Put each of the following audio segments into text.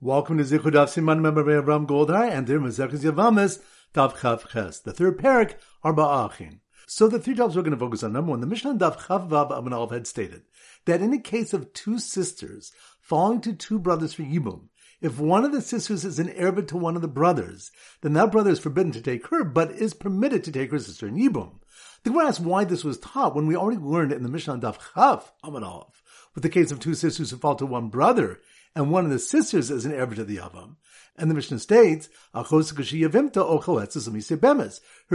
Welcome to Zichud Siman Member Avram Goldhar and their Maseches Yevamos Daf Chav Ches. The third parak Arba Achin. So the three topics we're going to focus on. Number one, the Mishnah Daf Chav Vav Amanalv had stated that in the case of two sisters falling to two brothers for Yibum, if one of the sisters is an erva to one of the brothers, then that brother is forbidden to take her, but is permitted to take her sister in Yibum. The Gemara asks why this was taught when we already learned in the Mishnah Daf Chav Amanalv with the case of two sisters who fall to one brother and one of the sisters is an erva to the Yavam. And the Mishnah states, Her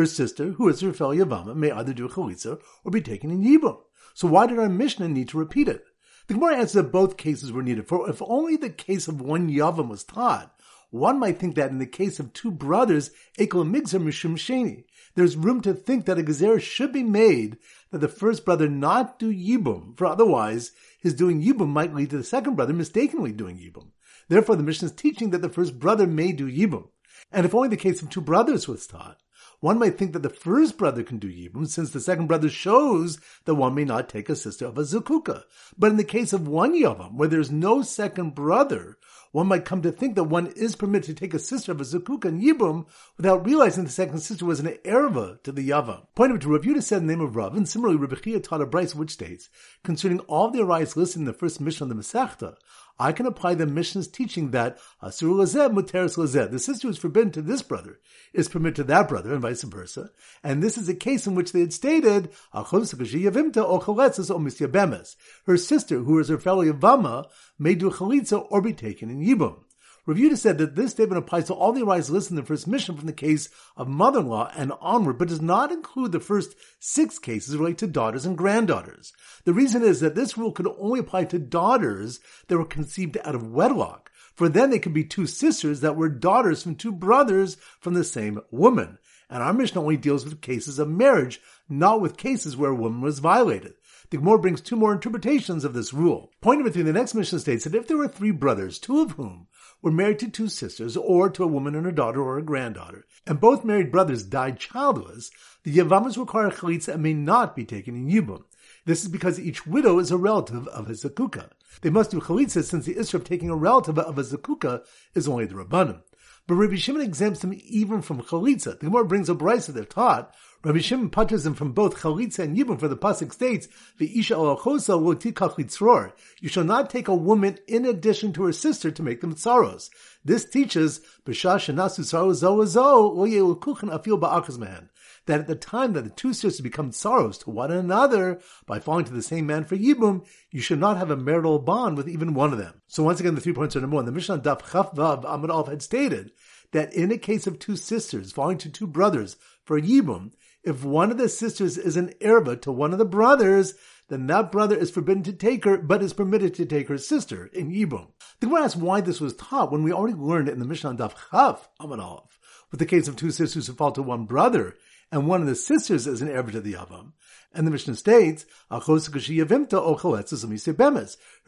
sister, who is her fellow Yavama, may either do a chalitza or be taken in Yibum. So why did our Mishnah need to repeat it? The Gemara answers that both cases were needed. For if only the case of one Yavam was taught, one might think that in the case of two brothers, Ekel Migzar Mishum Sheni, there's room to think that a Gezerah should be made that the first brother not do Yibum, for otherwise his doing Yibum might lead to the second brother mistakenly doing Yibum. Therefore, the Mishnah is teaching that the first brother may do Yibum. And if only the case of two brothers was taught, one might think that the first brother can do Yibum, since the second brother shows that one may not take a sister of a Zukuka. But in the case of one Yavam, where there's no second brother, one might come to think that one is permitted to take a sister of a Zukuka and Yibum without realizing the second sister was an Erva to the Yavam. Point two Rav Yudah said the name of Rav, and similarly Rabbi Chiya taught a brisa which states, concerning all the arayos listed in the first Mishnah of the Masechta, I can apply the Mishnah's teaching that uh, Asur Lazeh Muteris Lazeh, the sister who is forbidden to this brother, is permitted to that brother, and vice versa. And this is a case in which they had stated, Her sister, who is her fellow Yavama, may do chalitza or be taken in Yibum. Yudah said that this statement applies to all the arayos listed in the first Mishnah from the case of mother-in-law and onward, but does not include the first six cases related to daughters and granddaughters. The reason is that this rule could only apply to daughters that were conceived out of wedlock, for then they could be two sisters that were daughters from two brothers from the same woman. And our Mishnah only deals with cases of marriage, not with cases where a woman was violated. The Gemara brings two more interpretations of this rule. Point number three, the next Mishnah states that if there were three brothers, two of whom were married to two sisters, or to a woman and a daughter or a granddaughter, and both married brothers died childless, the Yavamas require chalitza and may not be taken in Yibum. This is because each widow is a relative of a zakuka. They must do chalitza since the issue of taking a relative of a zakuka is only the rabbanim. But Rabbi Shimon exempts them even from chalitza. The Gemara brings a brisa that taught Rabbi Shimon putters them from both chalitza and yibum. For the pasuk states, "The isha lo tikach litzror." You shall not take a woman in addition to her sister to make them tsaros. This teaches that at the time that the two sisters become tsaros to one another by falling to the same man for Yibum, you should not have a marital bond with even one of them. So once again, the three points are number one. The Mishnah Daf Chaf Vav Amud had stated that in a case of two sisters falling to two brothers for Yibum, if one of the sisters is an erva to one of the brothers, then that brother is forbidden to take her, but is permitted to take her sister in Yibum. The Gemara asks why this was taught when we already learned in the Mishnah Daf Amud with the case of two sisters who fall to one brother, and one of the sisters is an erva to the Yavam. And the Mishnah states, Her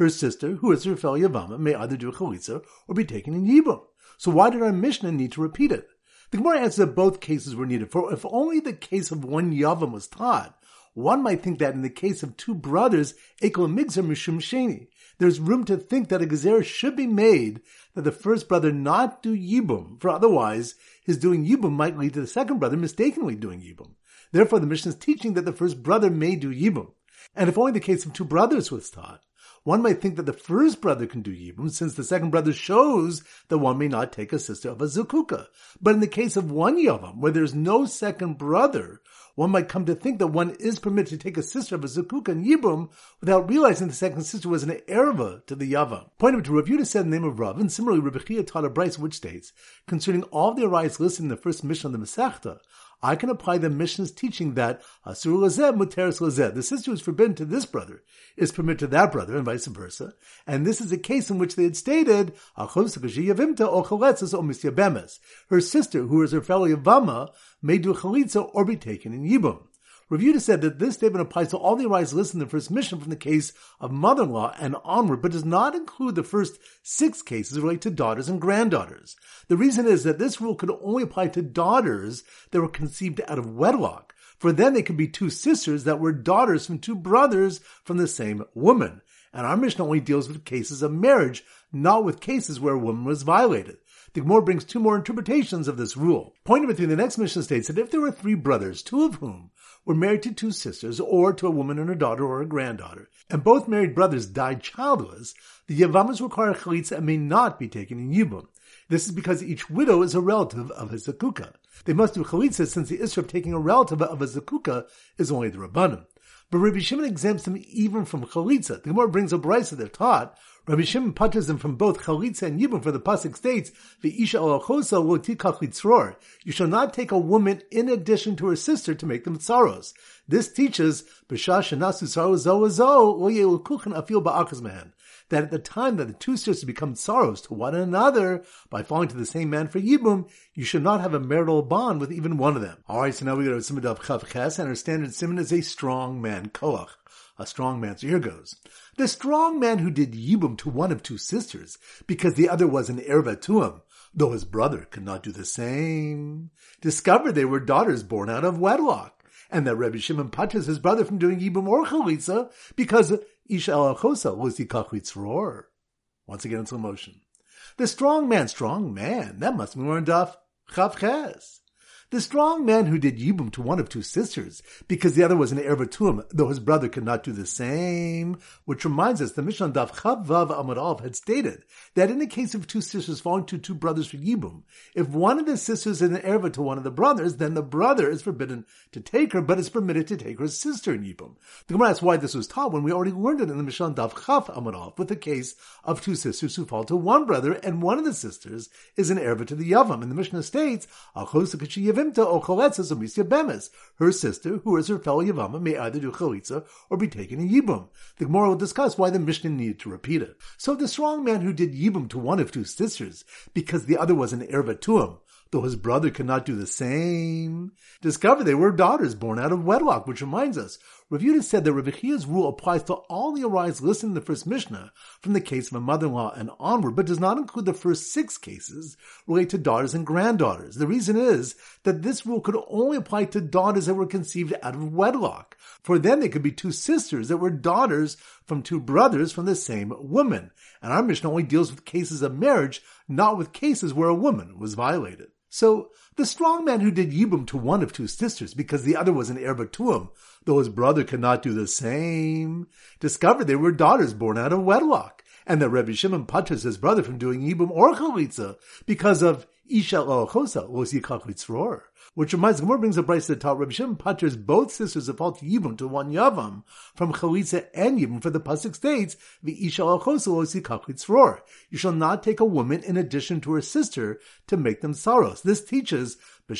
sister, who is her fellow Yavama, may either do a chalitza or be taken in Yibum. So why did our Mishnah need to repeat it? The Gemara answers that both cases were needed. For if only the case of one Yavam was taught, one might think that in the case of two brothers, Ekel Migzar Mishum Sheni, there's room to think that a gezerah should be made that the first brother not do yibum, for otherwise his doing yibum might lead to the second brother mistakenly doing yibum. Therefore, the Mishnah is teaching that the first brother may do yibum. And if only the case of two brothers was taught, one might think that the first brother can do Yibum, since the second brother shows that one may not take a sister of a Zukuka. But in the case of one Yavam, where there's no second brother, one might come to think that one is permitted to take a sister of a Zukuka and Yibum without realizing the second sister was an Erva to the Yavam. Point two Rav Yudah said the name of Rav, and similarly Rabbi Chiya taught a brisa which states, concerning all the arayos listed in the first Mishnah of the Masechta, I can apply the Mishnah's teaching that uh, Asur Lazeh Muteris Lazeh, the sister who is forbidden to this brother, is permitted to that brother, and vice versa. And this is a case in which they had stated, Her sister, who is her fellow Yavama, may do chalitza or be taken in Yibum. Yudah said that this statement applies to all the arayos listed in the first Mishnah from the case of mother-in-law and onward, but does not include the first six cases related to daughters and granddaughters. The reason is that this rule could only apply to daughters that were conceived out of wedlock, for then they could be two sisters that were daughters from two brothers from the same woman. And our Mishnah only deals with cases of marriage, not with cases where a woman was violated. The Gemara brings two more interpretations of this rule. Point number three, the next Mishnah states that if there were three brothers, two of whom were married to two sisters, or to a woman and her daughter or a granddaughter, and both married brothers died childless, the Yavamas require chalitza and may not be taken in Yibum. This is because each widow is a relative of a zakuka. They must do chalitza since the issue of taking a relative of a zakuka is only the rabbanim. But Rabbi Shimon exempts them even from chalitza. The Gemara brings a brisa that taught Rabbi Shimon putters them from both chalitza and yibum, for the pasuk states, "The isha alachosa lo tikach litzror." You shall not take a woman in addition to her sister to make them tsaros. This teaches b'shah shenasu tsaros zo zo lo afil ba'akas that at the time that the two sisters become tsaros to one another by falling to the same man for Yibum, you should not have a marital bond with even one of them. Alright, so now we go to Siman of Ches, and our standard Siman is a strong man, Koach. A strong man. So here goes. The strong man who did Yibum to one of two sisters, because the other was an erva to him, though his brother could not do the same, discovered they were daughters born out of wedlock and that Rabbi Shimon patches his brother from doing Yibum or Chalitza because Isha Alachosa was the roar. Once again in slow motion. The strong man, strong man, that must be more in Daf Chavches. The strong man who did Yibum to one of two sisters, because the other was an erva to him, though his brother could not do the same. Which reminds us, the Mishnah Daf Chavav Amarav had stated that in the case of two sisters falling to two brothers for Yibum, if one of the sisters is an erva to one of the brothers, then the brother is forbidden to take her, but is permitted to take her sister in Yibum. The Gemara asks why this was taught when we already learned it in the Mishnah Daf Chav Amarav with the case of two sisters who fall to one brother, and one of the sisters is an erva to the Yavam. And the Mishnah states, Yavimta or Choletzas Amisya Bemes. Her sister, who is her fellow Yavama, may either do Chalitza or be taken in Yibum. The Gemara will discuss why the Mishnah needed to repeat it. So the strong man who did Yibum to one of two sisters, because the other was an Erva though his brother could not do the same, discovered they were daughters born out of wedlock, which reminds us, Rav Yehuda said that Rav rule applies to all the arise listed in the first Mishnah from the case of a mother-in-law and onward, but does not include the first six cases related to daughters and granddaughters. The reason is that this rule could only apply to daughters that were conceived out of wedlock, for then they could be two sisters that were daughters from two brothers from the same woman. And our Mishnah only deals with cases of marriage, not with cases where a woman was violated. So the strong man who did Yibum to one of two sisters because the other was an erva to him, though his brother could not do the same, discovered they were daughters born out of wedlock, and that Rebbe Shimon punishes his brother from doing Yibum or Chalitza because of Isha Loachosa was Yikach which reminds Gemara brings a brisa that taught Rabbi Shimon both sisters of to Yibum to one Yavam from Chalitza and Yibum for the pasuk states the Isha Roar. You shall not take a woman in addition to her sister to make them tsaros. This teaches that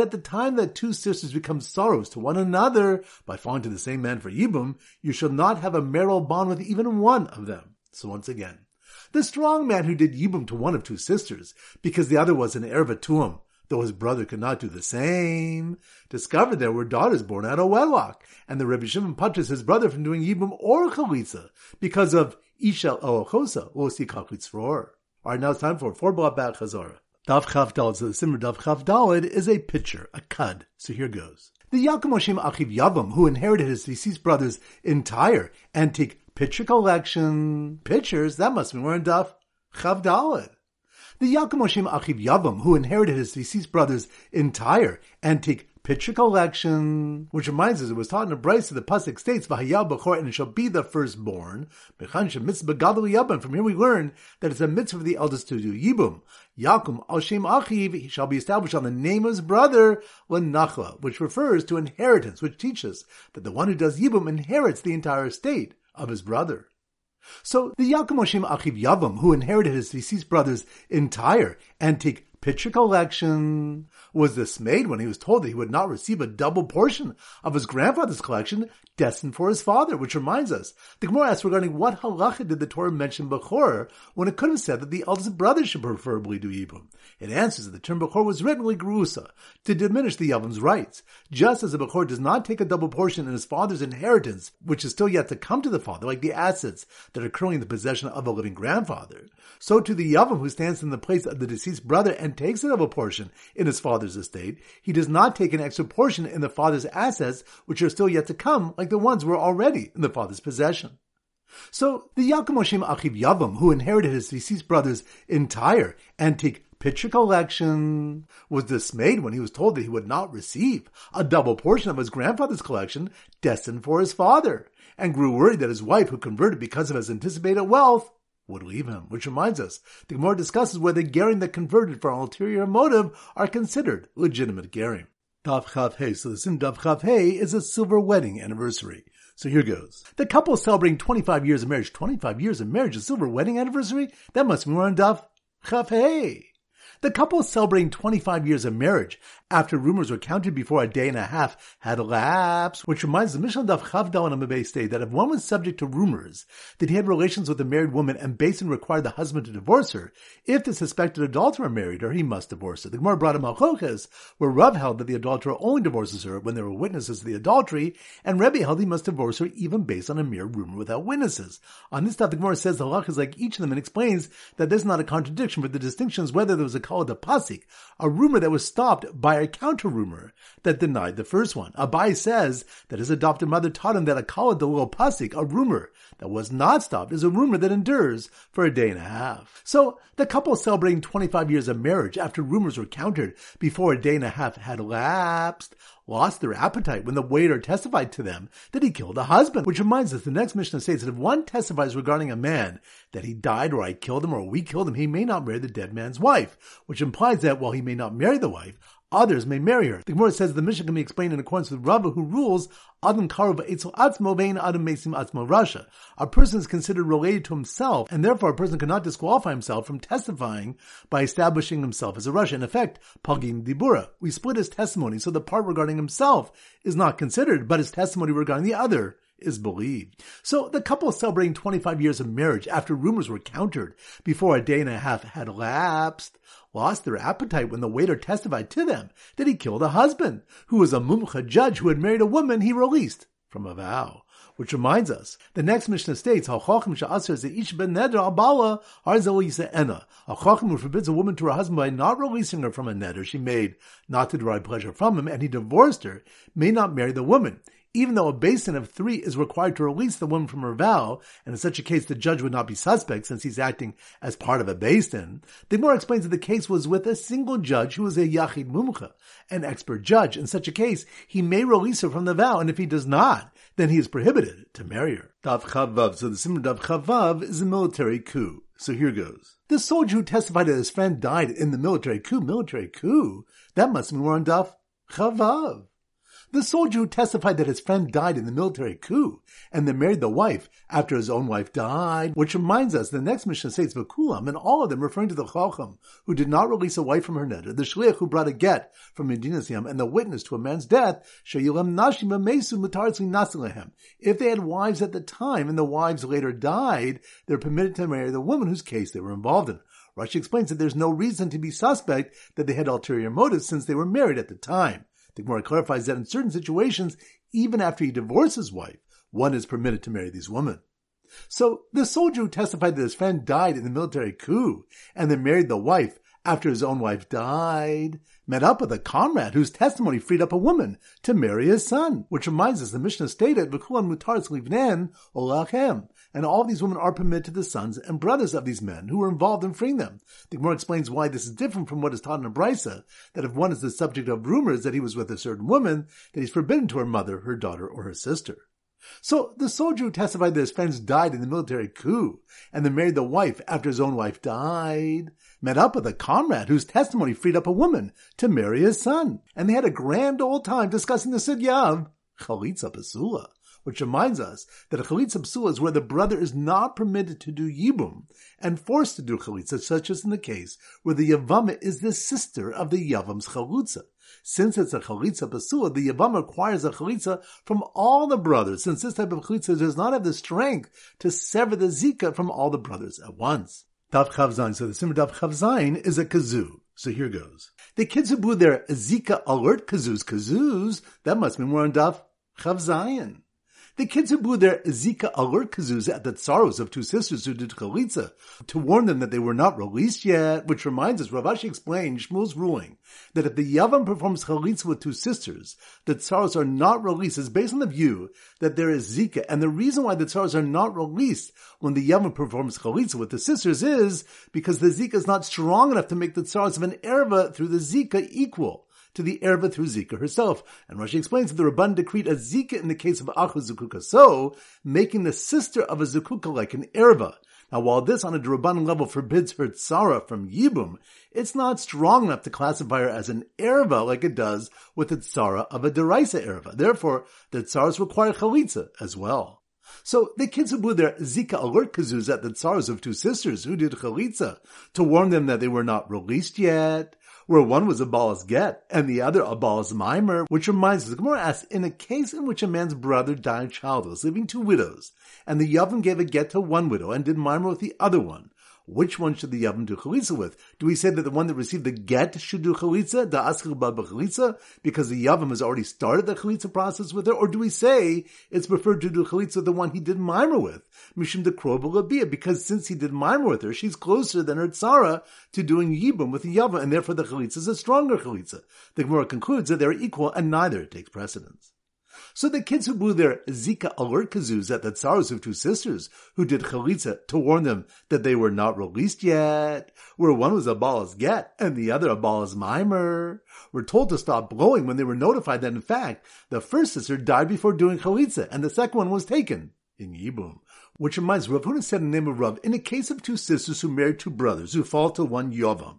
at the time that two sisters become tsaros to one another by falling to the same man for Yibum, you shall not have a marital bond with even one of them. So once again, the strong man who did Yibum to one of two sisters, because the other was an erva to him, though his brother could not do the same, discovered there were daughters born out of wedlock, and the Rebbe Shimon punches his brother from doing Yibum or Chalitza, because of Ishel Oochosa, or Sikach Alright, now it's time for four back Chazorah. Dav Daled, so the Siman Dav Chav Daled is a pitcher, a cud. So here goes. The Yaakov Moshe Achiv Yavam, who inherited his deceased brother's entire antique Picture collection. Pictures? That must be more in Daf Chav Daled. The Yaakov Moshe Achiv Yavam, who inherited his deceased brother's entire antique picture collection, which reminds us it was taught in a brisa of the Pasuk states, V'hayal b'chor, and it shall be the firstborn. From here we learn that it's a mitzvah for the eldest to do yibum. Yakum al shem achiv, he shall be established on the name of his brother, Nachla, which refers to inheritance, which teaches that the one who does yibum inherits the entire estate of his brother. So the Yaakov Moshe Achiv Yavam, who inherited his deceased brother's entire antique picture collection, was dismayed when he was told that he would not receive a double portion of his grandfather's collection destined for his father, which reminds us, the Gemara asks regarding what halacha did the Torah mention Bechor when it could have said that the eldest brother should preferably do Yibum. It answers that the term Bechor was written like Gerusa, to diminish the Yavam's rights, just as a Bechor does not take a double portion in his father's inheritance, which is still yet to come to the father, like the assets that are currently in the possession of a living grandfather. So to the Yavam who stands in the place of the deceased brother and takes a double portion in his father's estate, he does not take an extra portion in the father's assets, which are still yet to come, like the ones were already in the father's possession. So the Yaakov Moshe Achiv Yavam, who inherited his deceased brother's entire antique picture collection, was dismayed when he was told that he would not receive a double portion of his grandfather's collection destined for his father, and grew worried that his wife, who converted because of his anticipated wealth, would leave him. Which reminds us, the Gemara discusses whether gerim that converted for an ulterior motive are considered legitimate gerim. Dav Chav Hey. So the sin Dav Chav is a silver wedding anniversary. So here goes. The couple celebrating 25 years of marriage. 25 years of marriage, a silver wedding anniversary? That must be more on Dav Chav. The couple is celebrating 25 years of marriage after rumors were counted before a day and a half had elapsed, which reminds the Mishnah of Chavdal and Amabay state that if one was subject to rumors that he had relations with a married woman and Beis Din required the husband to divorce her, if the suspected adulterer married her, he must divorce her. The Gemara brought him Machlokes, where Rav held that the adulterer only divorces her when there were witnesses to the adultery, and Rebbe held he must divorce her even based on a mere rumor without witnesses. On this topic, the Gemara says the halach is like each of them and explains that this is not a contradiction, but the distinction is whether there was a call to pasik, a rumor that was stopped by a counter rumor that denied the first one. Abaye says that his adopted mother taught him that a call the little pasik, a rumor that was not stopped, is a rumor that endures for a day and a half. So the couple celebrating 25 years of marriage after rumors were countered before a day and a half had elapsed lost their appetite when the waiter testified to them that he killed a husband. Which reminds us, the next Mishnah states that if one testifies regarding a man that he died or I killed him or we killed him, he may not marry the dead man's wife, which implies that while he may not marry the wife, others may marry her. The Gemara says the Mishnah can be explained in accordance with Rava, who rules Adam Karov Eitzel Atzmo Vein Adam Mesim Atzmo Rasha. A person is considered related to himself, and therefore a person cannot disqualify himself from testifying by establishing himself as a Rasha. In effect, Pagim Dibura. We split his testimony, so the part regarding himself is not considered, but his testimony regarding the other is believed. So the couple is celebrating 25 years of marriage after rumors were countered before a day and a half had elapsed, lost their appetite when the waiter testified to them that he killed a husband who was a mumcha judge who had married a woman he released from a vow. Which reminds us, the next Mishnah states, "Hachachim she'aser ish ben neder abala arzel ena." A chacham who forbids a woman to her husband by not releasing her from a neder she made, not to derive pleasure from him, and he divorced her, may not marry the woman even though a beis din of three is required to release the woman from her vow, and in such a case the judge would not be suspect since he's acting as part of a beis din, the Gemara explains that the case was with a single judge who was a yachid mumcha, an expert judge. In such a case, he may release her from the vow, and if he does not, then he is prohibited to marry her. Dav Chavav. So the Siman Dav Chavav is a military coup. So here goes. The soldier who testified that his friend died in the military coup, military coup, that must mean we're on Dav Chavav. The soldier who testified that his friend died in the military coup and then married the wife after his own wife died, which reminds us the next Mishnah states Vakulam, and all of them referring to the Chacham who did not release a wife from her neder, the Shliach who brought a get from Medinas Yam, and the witness to a man's death, Shayilam Nashim Mesu Mutarzli Nasilehem. If they had wives at the time and the wives later died, they're permitted to marry the woman whose case they were involved in. Rashi explains that there's no reason to be suspect that they had ulterior motives since they were married at the time. The Gemara clarifies that in certain situations, even after he divorces his wife, one is permitted to marry these women. So the soldier who testified that his friend died in the military coup and then married the wife after his own wife died, met up with a comrade whose testimony freed up a woman to marry his son, which reminds us the Mishnah stated, mutar livnen olachem, and all these women are permitted to the sons and brothers of these men who were involved in freeing them. The Gemara explains why this is different from what is taught in a brisa, that if one is the subject of rumors that he was with a certain woman, that he's forbidden to her mother, her daughter, or her sister. So the soldier who testified that his friends died in the military coup and then married the wife after his own wife died, met up with a comrade whose testimony freed up a woman to marry his son. And they had a grand old time discussing the sugya of chalitza pasula, which reminds us that a chalitza pasula is where the brother is not permitted to do yibum and forced to do chalitza, such as in the case where the yavama is the sister of the yavam's chalitza. Since it's a chalitza pasula, the Yavam requires a chalitza from all the brothers, since this type of chalitza does not have the strength to sever the zika from all the brothers at once. Daf Chavzain. So the Siman Daf Chavzain is a kazoo. So here goes. The kids who blew their Zika alert kazoos, kazoos, that must mean we're on Daf Chavzain. The kids who blew their Zika alert kazoos at the tsaros of two sisters who did chalitza to warn them that they were not released yet, which reminds us, Rav Ashi explained Shmuel's ruling that if the Yavam performs chalitza with two sisters, the tsaros are not released. Is based on the view that there is Zika, and the reason why the tsaros are not released when the Yavam performs chalitza with the sisters is because the Zika is not strong enough to make the tsaros of an erva through the Zika equal to the Erva through Zika herself. And Rashi explains that the Rabban decreed a Zika in the case of Achu Zukuka so, making the sister of a Zukuka like an Erva. Now, while this on a Rabban level forbids her tsara from Yibum, it's not strong enough to classify her as an erva like it does with the tsara of a deraisa erva. Therefore, the tsaras require chalitza as well. So the kids who blew their Zika alert kazoos at the tsars of two sisters who did chalitza to warn them that they were not released yet, where one was a balas get and the other a balas mimer, which reminds us, the Gemara asks, in a case in which a man's brother died childless, leaving two widows, and the Yavam gave a get to one widow and did mimer with the other one, which one should the Yavam do chalitza with? Do we say that the one that received the get should do chalitza, the chalitza, because the Yavam has already started the chalitza process with her? Or do we say it's preferred to do chalitza the one he did mimer with? Mishum de because since he did mimer with her, she's closer than her tzara to doing yibum with the Yavam, and therefore the chalitza is a stronger chalitza. The Gemara concludes that they're equal and neither takes precedence. So the kids who blew their Zika alert kazoos at the tsaros of two sisters who did chalitza to warn them that they were not released yet, where one was a balas get and the other a balas mimer, were told to stop blowing when they were notified that in fact the first sister died before doing chalitza and the second one was taken in Yibum. Which reminds Rav Huna said in the name of Rav, in a case of two sisters who married two brothers who fall to one Yavam,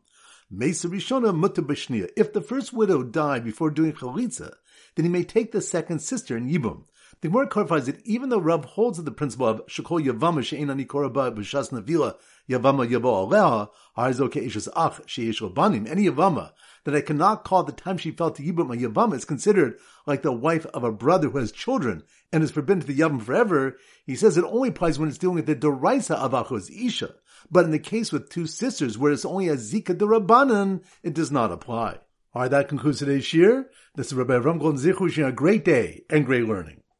Mesa Rishona If the first widow died before doing chalitza, then he may take the second sister in Yibum. The Gemara clarifies that even though Rav holds to the principle of Shekol Yavama She'en Ani Koraba B'Shas Navila Yavama Yavo Aleha Harzo Ke'ishes Ach She'esh Banim any Yavama that I cannot call the time she fell to Yibum a Yavama is considered like the wife of a brother who has children and is forbidden to the Yavam forever. He says it only applies when it's dealing with the Doraisa of Achos Isha. But in the case with two sisters where it's only a Zika Durabanan, it does not apply. All right, that concludes today's shiur. This is Rabbi Ram Golden Zichu a great day and great learning.